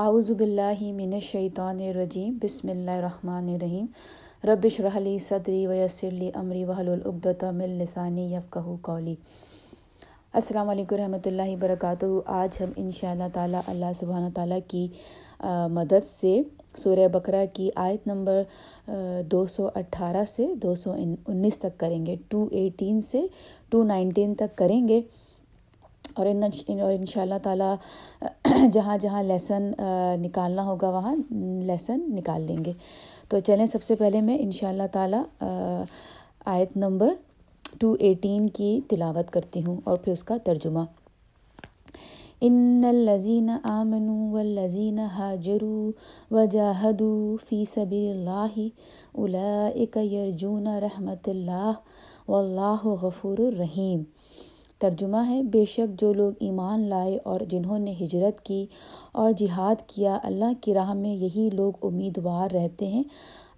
اعوذ باللہ من الشیطان الرجیم، بسم اللہ الرحمن الرحیم۔ ربش رحلی صدری ویسرلی امری وحل العبدۃ من لسانی یفقہ قولی۔ السلام علیکم رحمۃ اللہ وبرکاتہ۔ آج ہم ان شاء اللہ تعالیٰ اللہ سبحانہ تعالیٰ کی مدد سے سورہ بقرہ کی آیت نمبر دو سو اٹھارہ سے دو سو انیس تک کریں گے۔ ٹو ایٹین سے ٹو نائنٹین تک کریں گے۔ اور ان اور ان شاء اللہ تعالیٰ، جہاں جہاں لیسن نکالنا ہوگا، وہاں لیسن نکال لیں گے۔ تو چلیں سب سے پہلے میں ان شاء اللہ تعالیٰ آیت نمبر ٹو ایٹین کی تلاوت کرتی ہوں اور پھر اس کا ترجمہ۔ ان الزین آمن و لذین حاجرو و جاہدو فی صبی اللہ الا یرجون رحمت اللہ و اللہ غفور الرحیم ترجمہ ہے۔ بے شک جو لوگ ایمان لائے اور جنہوں نے ہجرت کی اور جہاد کیا، اللہ کی راہ میں یہی لوگ امیدوار رہتے ہیں،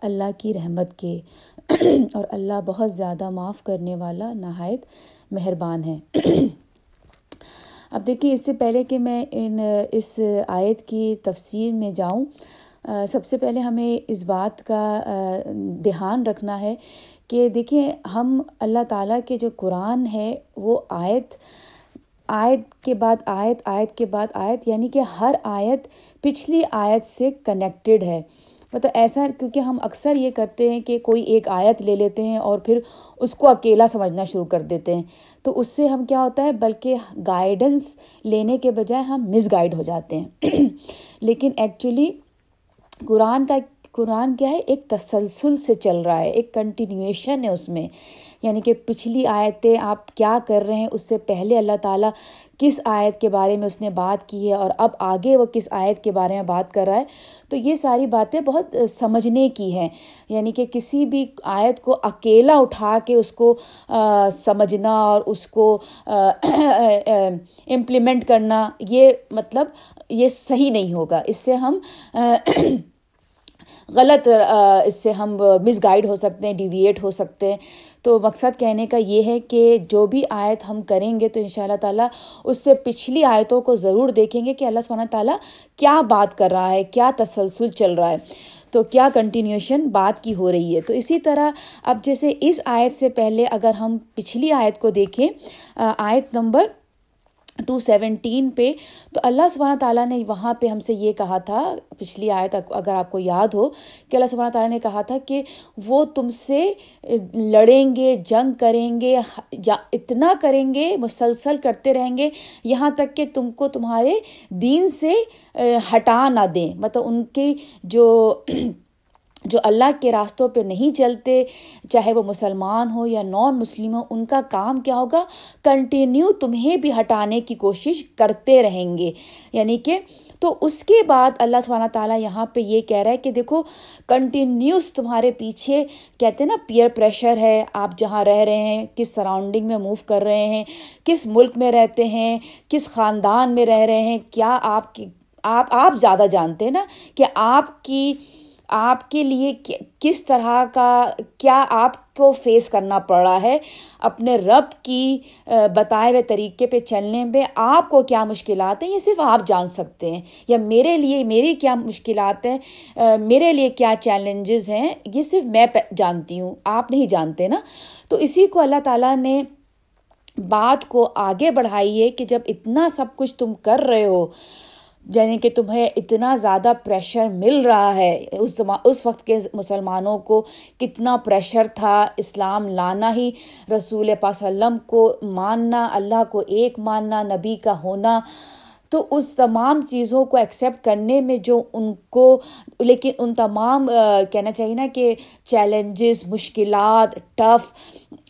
اللہ کی رحمت کے۔ اور اللہ بہت زیادہ معاف کرنے والا نہایت مہربان ہے۔ اب دیکھیں اس سے پہلے کہ میں ان، اس آیت کی تفسیر میں جاؤں سب سے پہلے ہمیں اس بات کا دھیان رکھنا ہے کہ دیکھیں ہم اللہ تعالیٰ کے جو قرآن ہے وہ آیت آیت کے بعد آیت آیت کے بعد آیت یعنی کہ ہر آیت پچھلی آیت سے کنیکٹڈ ہے۔ مطلب ایسا کیونکہ ہم اکثر یہ کرتے ہیں کہ کوئی ایک آیت لے لیتے ہیں اور پھر اس کو اکیلا سمجھنا شروع کر دیتے ہیں۔ تو اس سے ہم کیا ہوتا ہے؟ بلکہ گائیڈنس لینے کے بجائے ہم مس گائڈ ہو جاتے ہیں۔ لیکن ایکچولی قرآن کا قرآن کیا ہے؟ ایک تسلسل سے چل رہا ہے، ایک کنٹینیویشن ہے اس میں۔ یعنی کہ پچھلی آیتیں آپ کیا کر رہے ہیں؟ اس سے پہلے اللہ تعالیٰ کس آیت کے بارے میں اس نے بات کی ہے اور اب آگے وہ کس آیت کے بارے میں بات کر رہا ہے؟ تو یہ ساری باتیں بہت سمجھنے کی ہیں۔ یعنی کہ کسی بھی آیت کو اکیلا اٹھا کے اس کو سمجھنا اور اس کو امپلیمنٹ کرنا، یہ مطلب یہ صحیح نہیں ہوگا۔ اس سے ہم غلط اس سے ہم مس گائڈ ہو سکتے ہیں ڈیویٹ ہو سکتے ہیں۔ تو مقصد کہنے کا یہ ہے کہ جو بھی آیت ہم کریں گے تو ان شاء اللہ تعالیٰ اس سے پچھلی آیتوں کو ضرور دیکھیں گے کہ اللہ سبحانہ تعالیٰ کیا بات کر رہا ہے، کیا تسلسل چل رہا ہے۔ تو کیا کنٹینیوشن بات کی ہو رہی ہے۔ تو اسی طرح اب جیسے اس آیت سے پہلے اگر ہم پچھلی آیت کو دیکھیں آیت نمبر ٹو سیونٹین پہ، تو اللہ سبحانہ تعالیٰ نے وہاں پہ ہم سے یہ کہا تھا، پچھلی آیت اگر آپ کو یاد ہو، کہ اللہ سبحانہ تعالیٰ نے کہا تھا کہ وہ تم سے لڑیں گے، جنگ کریں گے، یا اتنا کریں گے، مسلسل کرتے رہیں گے، یہاں تک کہ تم کو تمہارے دین سے ہٹا نہ دیں۔ مطلب ان کی جو جو اللہ کے راستوں پہ نہیں چلتے، چاہے وہ مسلمان ہو یا نان مسلم ہو، ان کا کام کیا ہوگا؟ کنٹینیو تمہیں بھی ہٹانے کی کوشش کرتے رہیں گے۔ یعنی کہ تو اس کے بعد اللہ سبحانہ تعالیٰ یہاں پہ یہ کہہ رہا ہے کہ دیکھو کنٹینیوس تمہارے پیچھے کہتے ہیں نا پیئر پریشر ہے، آپ جہاں رہ رہے ہیں، کس سراؤنڈنگ میں موو کر رہے ہیں، کس ملک میں رہتے ہیں، کس خاندان میں رہ رہے ہیں، کیا آپ کی، آپ آپ زیادہ جانتے ہیں نا کہ آپ کی آپ کے لیے کس طرح کا، کیا آپ کو فیس کرنا پڑ رہا ہے اپنے رب کی بتائے ہوئے طریقے پہ چلنے پہ آپ کو کیا مشکلات ہیں؟ یہ صرف آپ جان سکتے ہیں، یا میرے لیے، میری کیا مشکلات ہیں؟ میرے لیے کیا چیلنجز ہیں؟ یہ صرف میں جانتی ہوں، آپ نہیں جانتے نا؟ تو اسی کو اللہ تعالیٰ نے بات کو آگے بڑھائی ہے کہ جب اتنا سب کچھ تم کر رہے ہو یعنی کہ تمہیں اتنا زیادہ پریشر مل رہا ہے اس اس وقت کے مسلمانوں کو کتنا پریشر تھا اسلام لانا ہی، رسول وسلم کو ماننا، اللہ کو ایک ماننا، نبی کا ہونا۔ تو اس تمام چیزوں کو ایکسیپٹ کرنے میں جو ان کو، لیکن ان تمام کہنا چاہیے نا کہ چیلنجز مشکلات ٹف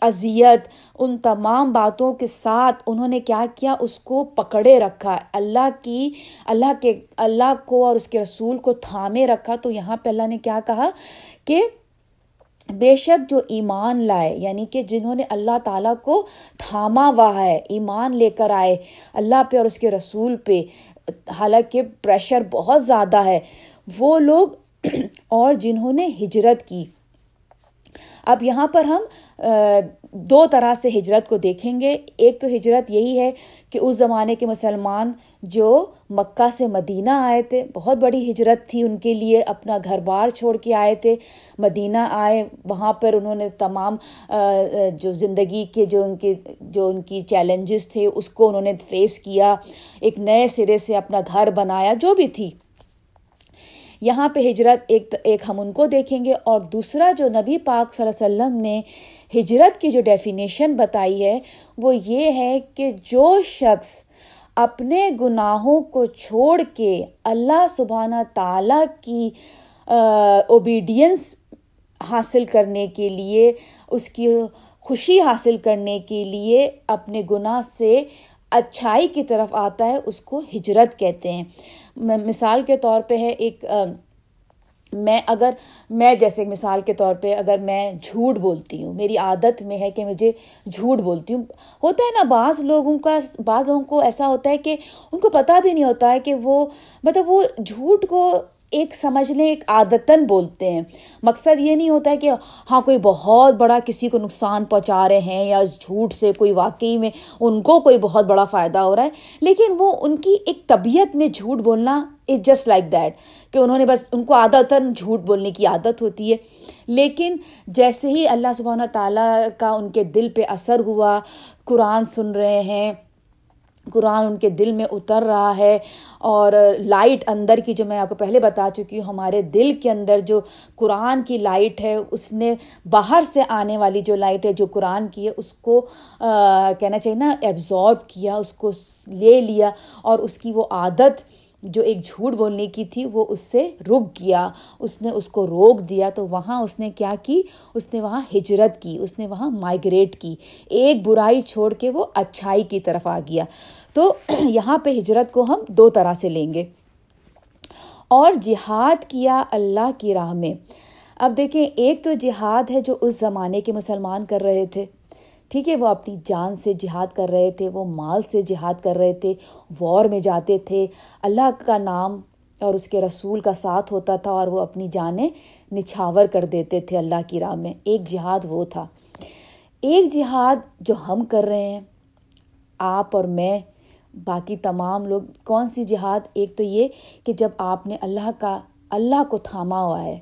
اذیت، ان تمام باتوں کے ساتھ انہوں نے کیا کیا؟ اس کو پکڑے رکھا۔ اللہ کی، اللہ کے، اللہ کو اور اس کے رسول کو تھامے رکھا۔ تو یہاں پہ اللہ نے کیا کہا کہ بے شک جو ایمان لائے یعنی کہ جنہوں نے اللہ تعالیٰ کو تھاما ہوا ہے، ایمان لے کر آئے اللہ پہ اور اس کے رسول پہ، حالانکہ پریشر بہت زیادہ ہے۔ وہ لوگ اور جنہوں نے ہجرت کی۔ اب یہاں پر ہم دو طرح سے ہجرت کو دیکھیں گے۔ ایک تو ہجرت یہی ہے کہ اس زمانے کے مسلمان جو مکہ سے مدینہ آئے تھے، بہت بڑی ہجرت تھی ان کے لیے، اپنا گھر بار چھوڑ کے آئے تھے، مدینہ آئے، وہاں پر انہوں نے تمام جو زندگی کے جو ان کے، جو ان کی چیلنجز تھے، اس کو انہوں نے فیس کیا، ایک نئے سرے سے اپنا گھر بنایا، جو بھی تھی۔ یہاں پہ ہجرت ایک ایک ہم ان کو دیکھیں گے اور دوسرا جو نبی پاک صلی اللہ علیہ وسلم نے ہجرت کی جو ڈیفینیشن بتائی ہے، وہ یہ ہے کہ جو شخص اپنے گناہوں کو چھوڑ کے اللہ سبحانہ تعالیٰ کی اوبیڈینس حاصل کرنے کے لیے، اس کی خوشی حاصل کرنے کے لیے اپنے گناہ سے اچھائی کی طرف آتا ہے، اس کو ہجرت کہتے ہیں۔ مثال کے طور پہ ہے، ایک میں اگر، میں جیسے مثال کے طور پہ اگر میں جھوٹ بولتی ہوں، میری عادت میں ہے کہ مجھے جھوٹ بولتی ہوں۔ ہوتا ہے نا، بعض لوگوں کا، بعض لوگوں کو ایسا ہوتا ہے کہ ان کو پتہ بھی نہیں ہوتا ہے کہ وہ مطلب وہ جھوٹ کو ایک سمجھ لیں ایک عادتاً بولتے ہیں۔ مقصد یہ نہیں ہوتا ہے کہ ہاں کوئی بہت بڑا کسی کو نقصان پہنچا رہے ہیں یا اس جھوٹ سے کوئی واقعی میں ان کو کوئی بہت بڑا فائدہ ہو رہا ہے، لیکن وہ ان کی ایک طبیعت میں جھوٹ بولنا از جسٹ لائک دیٹ کہ انہوں نے بس ان کو عادتاً جھوٹ بولنے کی عادت ہوتی ہے۔ لیکن جیسے ہی اللہ سبحانہ تعالیٰ کا ان کے دل پہ اثر ہوا، قرآن سن رہے ہیں قرآن ان کے دل میں اتر رہا ہے اور لائٹ اندر کی جو میں آپ کو پہلے بتا چکی ہوں، ہمارے دل کے اندر جو قرآن کی لائٹ ہے، اس نے باہر سے آنے والی جو لائٹ ہے، جو قرآن کی ہے، اس کو کہنا چاہیے نا ایبزارب کیا، اس کو لے لیا اور اس کی وہ عادت جو ایک جھوٹ بولنے کی تھی، وہ اس سے رک گیا۔ اس نے اس کو روک دیا۔ تو وہاں اس نے کیا کی؟ اس نے وہاں ہجرت کی، اس نے وہاں مائگریٹ کی۔ ایک برائی چھوڑ کے وہ اچھائی کی طرف آ گیا۔ تو یہاں پہ ہجرت کو ہم دو طرح سے لیں گے۔ اور جہاد کیا اللہ کی راہ میں۔ اب دیکھیں، ایک تو جہاد ہے جو اس زمانے کے مسلمان کر رہے تھے۔ ٹھیک ہے، وہ اپنی جان سے جہاد کر رہے تھے، وہ مال سے جہاد کر رہے تھے، وار میں جاتے تھے۔ اللہ کا نام اور اس کے رسول کا ساتھ ہوتا تھا اور وہ اپنی جانیں نچھاور کر دیتے تھے اللہ کی راہ میں۔ ایک جہاد وہ تھا۔ ایک جہاد جو ہم کر رہے ہیں، آپ اور میں، باقی تمام لوگ۔ کون سی جہاد؟ ایک تو یہ کہ جب آپ نے اللہ کا، اللہ کو تھاما ہوا ہے،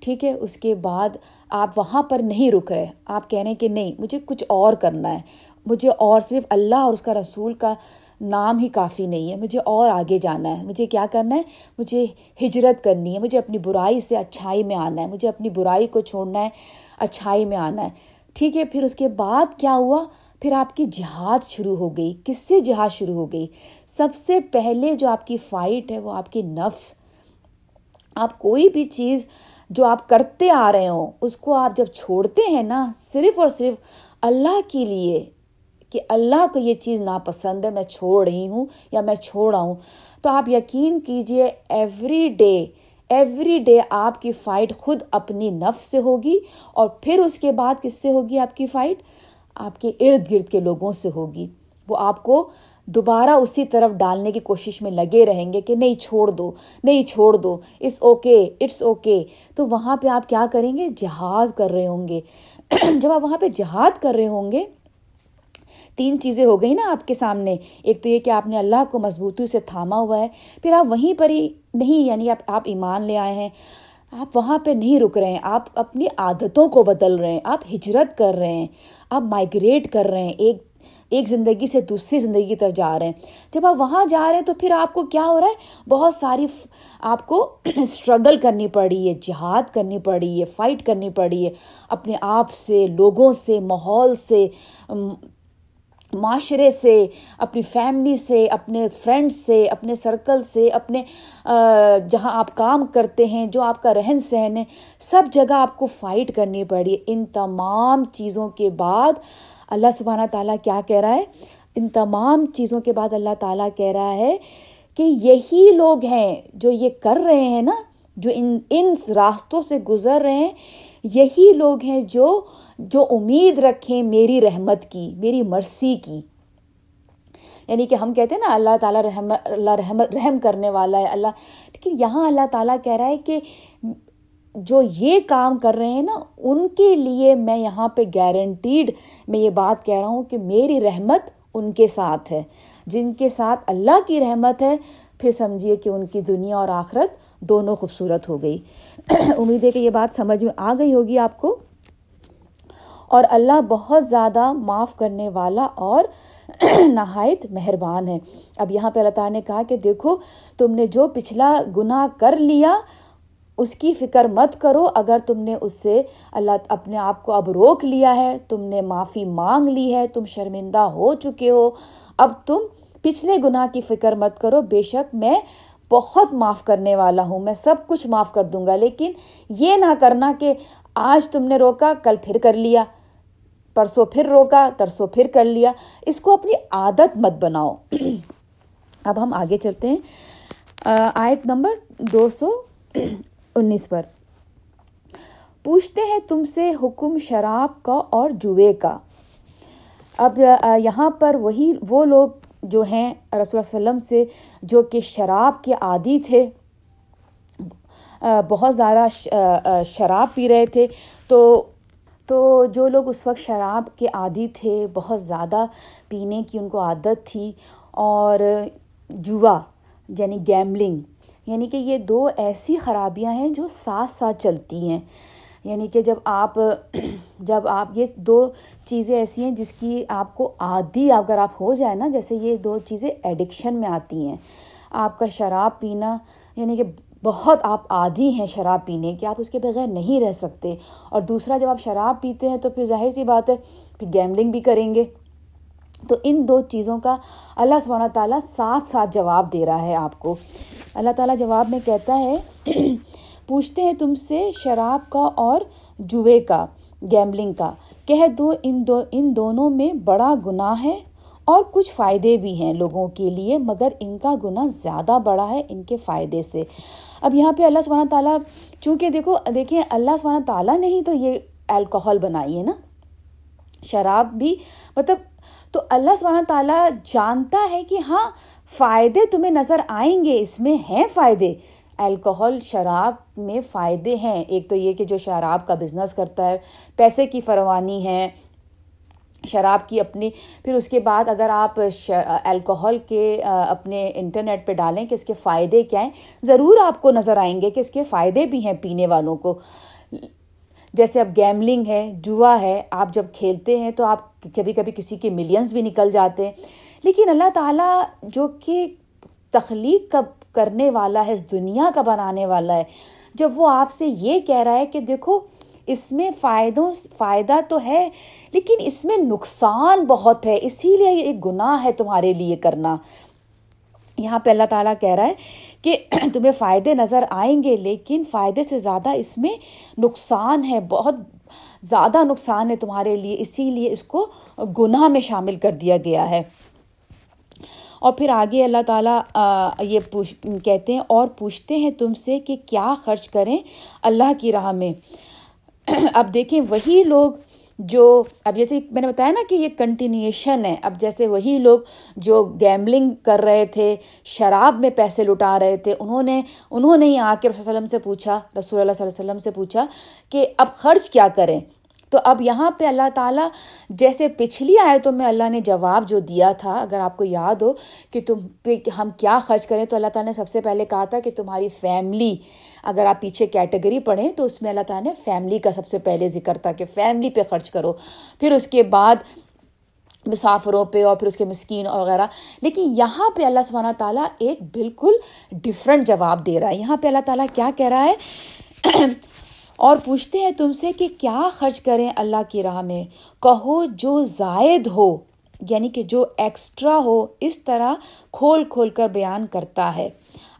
ٹھیک ہے، اس کے بعد آپ وہاں پر نہیں رک رہے، آپ کہہ رہے ہیں کہ نہیں، مجھے کچھ اور کرنا ہے۔ مجھے اور صرف اللہ اور اس کا رسول کا نام ہی کافی نہیں ہے، مجھے اور آگے جانا ہے۔ مجھے کیا کرنا ہے؟ مجھے ہجرت کرنی ہے، مجھے اپنی برائی سے اچھائی میں آنا ہے، مجھے اپنی برائی کو چھوڑنا ہے، اچھائی میں آنا ہے۔ ٹھیک ہے، پھر اس کے بعد کیا ہوا؟ پھر آپ کی جہاد شروع ہو گئی۔ کس سے جہاد شروع ہو گئی؟ سب سے پہلے جو آپ کی فائٹ ہے وہ آپ کی نفس۔ آپ کوئی بھی چیز جو آپ کرتے آ رہے ہوں، اس کو آپ جب چھوڑتے ہیں نا، صرف اور صرف اللہ کے لیے کہ اللہ کو یہ چیز ناپسند ہے، میں چھوڑ رہی ہوں یا میں چھوڑا ہوں، تو آپ یقین کیجیے ایوری ڈے ایوری ڈے آپ کی فائٹ خود اپنی نفس سے ہوگی اور پھر اس کے بعد کس سے ہوگی آپ کی فائٹ آپ کے ارد گرد کے لوگوں سے ہوگی۔ وہ آپ کو دوبارہ اسی طرف ڈالنے کی کوشش میں لگے رہیں گے کہ نہیں چھوڑ دو، نہیں چھوڑ دو اٹس اوکے اٹس اوکے۔ تو وہاں پہ آپ کیا کریں گے؟ جہاد کر رہے ہوں گے۔ جب آپ وہاں پہ جہاد کر رہے ہوں گے، تین چیزیں ہو گئی نا آپ کے سامنے۔ ایک تو یہ کہ آپ نے اللہ کو مضبوطی سے تھاما ہوا ہے، پھر آپ وہیں پر ہی نہیں یعنی آپ آپ ایمان لے آئے ہیں۔ آپ وہاں پہ نہیں رک رہے ہیں، آپ اپنی عادتوں کو بدل رہے ہیں، آپ ہجرت کر رہے ہیں، آپ مائگریٹ کر رہے ہیں۔ ایک ایک زندگی سے دوسری زندگی کی طرف جا رہے ہیں۔ جب آپ وہاں جا رہے ہیں تو پھر آپ کو کیا ہو رہا ہے؟ بہت ساری آپ کو اسٹرگل کرنی پڑی ہے، جہاد کرنی پڑی ہے فائٹ کرنی پڑی ہے۔ اپنے آپ سے، لوگوں سے، ماحول سے معاشرے سے، اپنی فیملی سے، اپنے فرینڈس سے، اپنے سرکل سے، اپنے جہاں آپ کام کرتے ہیں، جو آپ کا رہن سہن ہے، سب جگہ آپ کو فائٹ کرنی پڑی ان تمام چیزوں کے بعد اللہ سبحانہ تعالیٰ کیا کہہ رہا ہے؟ ان تمام چیزوں کے بعد اللہ تعالیٰ کہہ رہا ہے کہ یہی لوگ ہیں جو یہ کر رہے ہیں نا، جو ان ان راستوں سے گزر رہے ہیں، یہی لوگ ہیں جو جو امید رکھیں میری رحمت کی، میری مرسی کی۔ یعنی کہ ہم کہتے ہیں نا، اللہ تعالیٰ رحم، اللہ رحمت رحم کرنے والا ہے، اللہ، لیکن یہاں اللہ تعالیٰ کہہ رہا ہے کہ جو یہ کام کر رہے ہیں نا، ان کے لیے میں یہاں پہ گارنٹیڈ میں یہ بات کہہ رہا ہوں کہ میری رحمت ان کے ساتھ ہے۔ جن کے ساتھ اللہ کی رحمت ہے، پھر سمجھیے کہ ان کی دنیا اور آخرت دونوں خوبصورت ہو گئی۔ امید ہے کہ یہ بات سمجھ میں آ گئی ہوگی آپ کو۔ اور اللہ بہت زیادہ معاف کرنے والا اور نہایت مہربان ہے۔ اب یہاں پہ اللہ تعالیٰ نے کہا کہ دیکھو، تم نے جو پچھلا گناہ کر لیا اس کی فکر مت کرو، اگر تم نے اس سے اللہ اپنے آپ کو اب روک لیا ہے، تم نے معافی مانگ لی ہے، تم شرمندہ ہو چکے ہو، اب تم پچھلے گناہ کی فکر مت کرو۔ بے شک میں بہت معاف کرنے والا ہوں، میں سب کچھ معاف کر دوں گا، لیکن یہ نہ کرنا کہ آج تم نے روکا، کل پھر کر لیا، پرسوں پھر روکا، ترسوں پھر کر لیا۔ اس کو اپنی عادت مت بناؤ۔ اب ہم آگے چلتے ہیں۔ آیت نمبر دو سو انیس پر۔ پوچھتے ہیں تم سے حکم شراب کا اور جوے کا۔ اب یہاں پر وہی وہ لوگ جو ہیں رسول اللہ وسلم سے، جو کہ شراب کے عادی تھے۔ بہت زیادہ شراب پی رہے تھے۔ تو تو جو لوگ اس وقت شراب کے عادی تھے، بہت زیادہ پینے کی ان کو عادت تھی۔ اور جوا یعنی گیملنگ یعنی کہ یہ دو ایسی خرابیاں ہیں جو ساتھ ساتھ چلتی ہیں۔ یعنی کہ جب آپ جب آپ یہ دو چیزیں ایسی ہیں جس کی آپ کو عادی اگر آپ ہو جائے نا، جیسے یہ دو چیزیں ایڈکشن میں آتی ہیں۔ آپ کا شراب پینا یعنی کہ بہت آپ عادی ہیں شراب پینے کے آپ اس کے بغیر نہیں رہ سکتے۔ اور دوسرا، جب آپ شراب پیتے ہیں تو پھر ظاہر سی بات ہے، پھر گیملنگ بھی کریں گے۔ تو ان دو چیزوں کا اللہ سبحانہ تعالیٰ ساتھ ساتھ جواب دے رہا ہے آپ کو۔ اللہ تعالیٰ جواب میں کہتا ہے، پوچھتے ہیں تم سے شراب کا اور جوے کا گیملنگ کا۔ کہہ دو، ان دو، ان دونوں میں بڑا گناہ ہے اور کچھ فائدے بھی ہیں لوگوں کے لیے، مگر ان کا گناہ زیادہ بڑا ہے ان کے فائدے سے۔ اب یہاں پہ اللہ سبحانہ تعالیٰ، چونکہ دیکھو، دیکھیں اللہ سبحانہ تعالیٰ نے ہی تو یہ الکوہل بنائی ہے نا۔ شراب بھی مطلب تو اللہ سبحانہ تعالیٰ جانتا ہے کہ ہاں فائدے تمہیں نظر آئیں گے، اس میں ہیں فائدے۔ الکوہل شراب میں فائدے ہیں۔ ایک تو یہ کہ جو شراب کا بزنس کرتا ہے، پیسے کی فروانی ہے، شراب کی اپنی۔ پھر اس کے بعد اگر آپ الکوہل کے اپنے انٹرنیٹ پہ ڈالیں کہ اس کے فائدے کیا ہیں، ضرور آپ کو نظر آئیں گے کہ اس کے فائدے بھی ہیں پینے والوں کو۔ جیسے اب گیملنگ ہے، جوا ہے، آپ جب کھیلتے ہیں تو آپ کبھی کبھی کسی کے ملینس بھی نکل جاتے ہیں۔ لیکن اللہ تعالیٰ جو کہ تخلیق کا کرنے والا ہے، اس دنیا کا بنانے والا ہے، جب وہ آپ سے یہ کہہ رہا ہے کہ دیکھو، اس میں فائدوں فائدہ تو ہے، لیکن اس میں نقصان بہت ہے، اسی لیے ایک گناہ ہے تمہارے لیے کرنا۔ یہاں پہ اللہ تعالیٰ کہہ رہا ہے کہ تمہیں فائدے نظر آئیں گے، لیکن فائدے سے زیادہ اس میں نقصان ہے، بہت زیادہ نقصان ہے تمہارے لیے، اسی لیے اس کو گناہ میں شامل کر دیا گیا ہے۔ اور پھر آگے اللہ تعالیٰ یہ پوچھ، کہتے ہیں، اور پوچھتے ہیں تم سے کہ کیا خرچ کریں اللہ کی راہ میں۔ اب دیکھیں، وہی لوگ جو اب جیسے میں نے بتایا نا کہ یہ کنٹینیوشن ہے، اب جیسے وہی لوگ جو گیملنگ کر رہے تھے، شراب میں پیسے لٹا رہے تھے، انہوں نے انہوں نے ہی آ کے رسول وسلم سے پوچھا، رسول اللہ صلی اللہ علیہ وسلم سے پوچھا کہ اب خرچ کیا کریں؟ تو اب یہاں پہ اللہ تعالیٰ جیسے پچھلی آیتوں میں اللہ نے جواب جو دیا تھا، اگر آپ کو یاد ہو کہ تم پہ ہم کیا خرچ کریں، تو اللہ تعالیٰ نے سب سے پہلے کہا تھا کہ تمہاری فیملی اگر آپ پیچھے کیٹیگری پڑھیں تو اس میں اللہ تعالیٰ نے فیملی کا سب سے پہلے ذکر تھا کہ فیملی پہ خرچ کرو۔ پھر اس کے بعد مسافروں پہ اور پھر اس کے مسکین وغیرہ۔ لیکن یہاں پہ اللہ سبحانہ تعالیٰ ایک بالکل ڈفرینٹ جواب دے رہا ہے۔ یہاں پہ اللہ تعالیٰ کیا کہہ رہا ہے؟ اور پوچھتے ہیں تم سے کہ کیا خرچ کریں اللہ کی راہ میں؟ کہو جو زائد ہو یعنی کہ جو ایکسٹرا ہو، اس طرح کھول کھول کر بیان کرتا ہے۔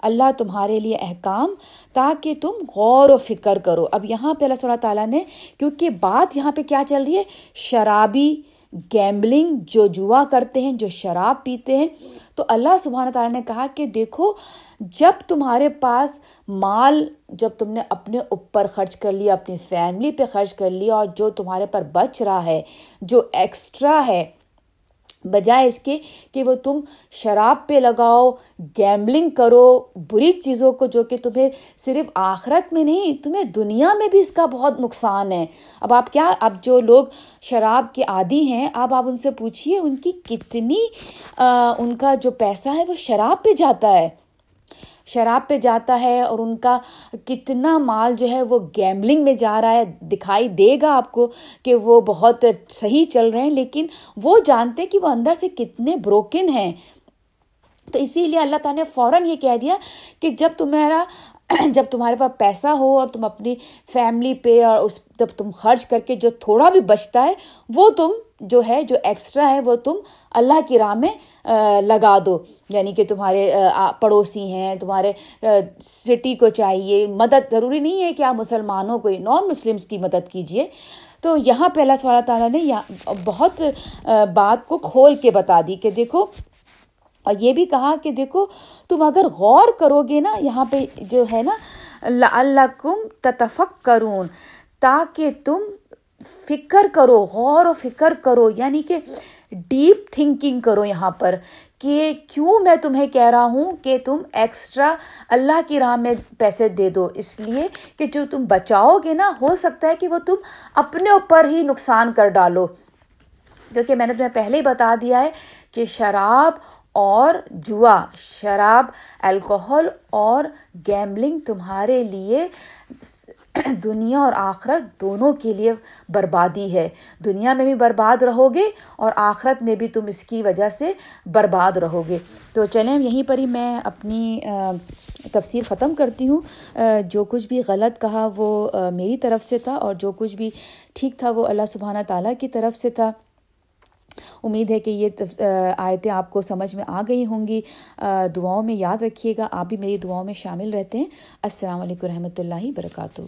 اللہ تمہارے لیے احکام تاکہ تم غور و فکر کرو۔ اب یہاں پہ اللہ صلی اللہ تعالیٰ نے، کیونکہ بات یہاں پہ کیا چل رہی ہے؟ شرابی گیمبلنگ جو جوا کرتے ہیں، جو شراب پیتے ہیں۔ تو اللہ سبحانہ تعالیٰ نے کہا کہ دیکھو، جب تمہارے پاس مال، جب تم نے اپنے اوپر خرچ کر لیا، اپنی فیملی پہ خرچ کر لیا اور جو تمہارے پر بچ رہا ہے، جو ایکسٹرا ہے بجائے اس کے کہ وہ تم شراب پہ لگاؤ گیملنگ کرو، بری چیزوں کو جو کہ تمہیں صرف آخرت میں نہیں، تمہیں دنیا میں بھی اس کا بہت نقصان ہے۔ اب آپ کیا، اب جو لوگ شراب کے عادی ہیں، اب آپ ان سے پوچھیے ان کی کتنی ان کا جو پیسہ ہے وہ شراب پہ جاتا ہے۔ شراب پہ جاتا ہے اور ان کا کتنا مال جو ہے وہ گیملنگ میں جا رہا ہے، دکھائی دے گا آپ کو کہ وہ بہت صحیح چل رہے ہیں، لیکن وہ جانتے ہیں کہ وہ اندر سے کتنے بروکن ہیں۔ تو اسی لیے اللہ تعالیٰ نے فوراً یہ کہہ دیا کہ جب تمہارا جب تمہارے پاس پیسہ ہو اور تم اپنی فیملی پہ اور اس، جب تم خرچ کر کے جو تھوڑا بھی بچتا ہے، وہ تم جو ہے، جو ایکسٹرا ہے، وہ تم اللہ کی راہ میں لگا دو۔ یعنی کہ تمہارے پڑوسی ہیں، تمہارے سٹی کو چاہیے۔ مدد ضروری نہیں ہے کہ آپ مسلمانوں کو نان مسلمس کی مدد کیجیے۔ تو یہاں پہ اللہ صلی تعالیٰ نے بہت بات کو کھول کے بتا دی کہ دیکھو، اور یہ بھی کہا کہ دیکھو، تم اگر غور کرو گے نا، یہاں پہ جو ہے نا اللہ کم تتفق کرون تاکہ تم فکر کرو، غور و فکر کرو یعنی کہ ڈیپ تھنکنگ کرو یہاں پر کہ کیوں میں تمہیں کہہ رہا ہوں کہ تم ایکسٹرا اللہ کی راہ میں پیسے دے دو۔ اس لیے کہ جو تم بچاؤ گے نا، ہو سکتا ہے کہ وہ تم اپنے اوپر ہی نقصان کر ڈالو۔ کیونکہ میں نے تمہیں پہلے ہی بتا دیا ہے کہ شراب اور جوا، شراب الکحل اور گیملنگ تمہارے لیے دنیا اور آخرت دونوں کے لیے بربادی ہے۔ دنیا میں بھی برباد رہو گے اور آخرت میں بھی تم اس کی وجہ سے برباد رہو گے تو چلیں، یہیں پر ہی میں اپنی تفسیر ختم کرتی ہوں۔ جو کچھ بھی غلط کہا وہ میری طرف سے تھا اور جو کچھ بھی ٹھیک تھا وہ اللہ سبحانہ تعالیٰ کی طرف سے تھا۔ امید ہے کہ یہ آیتیں آپ کو سمجھ میں آ گئی ہوں گی۔ دعاؤں میں یاد رکھیے گا۔ آپ بھی میری دعاؤں میں شامل رہتے ہیں۔ السلام علیکم رحمۃ اللہ وبرکاتہ۔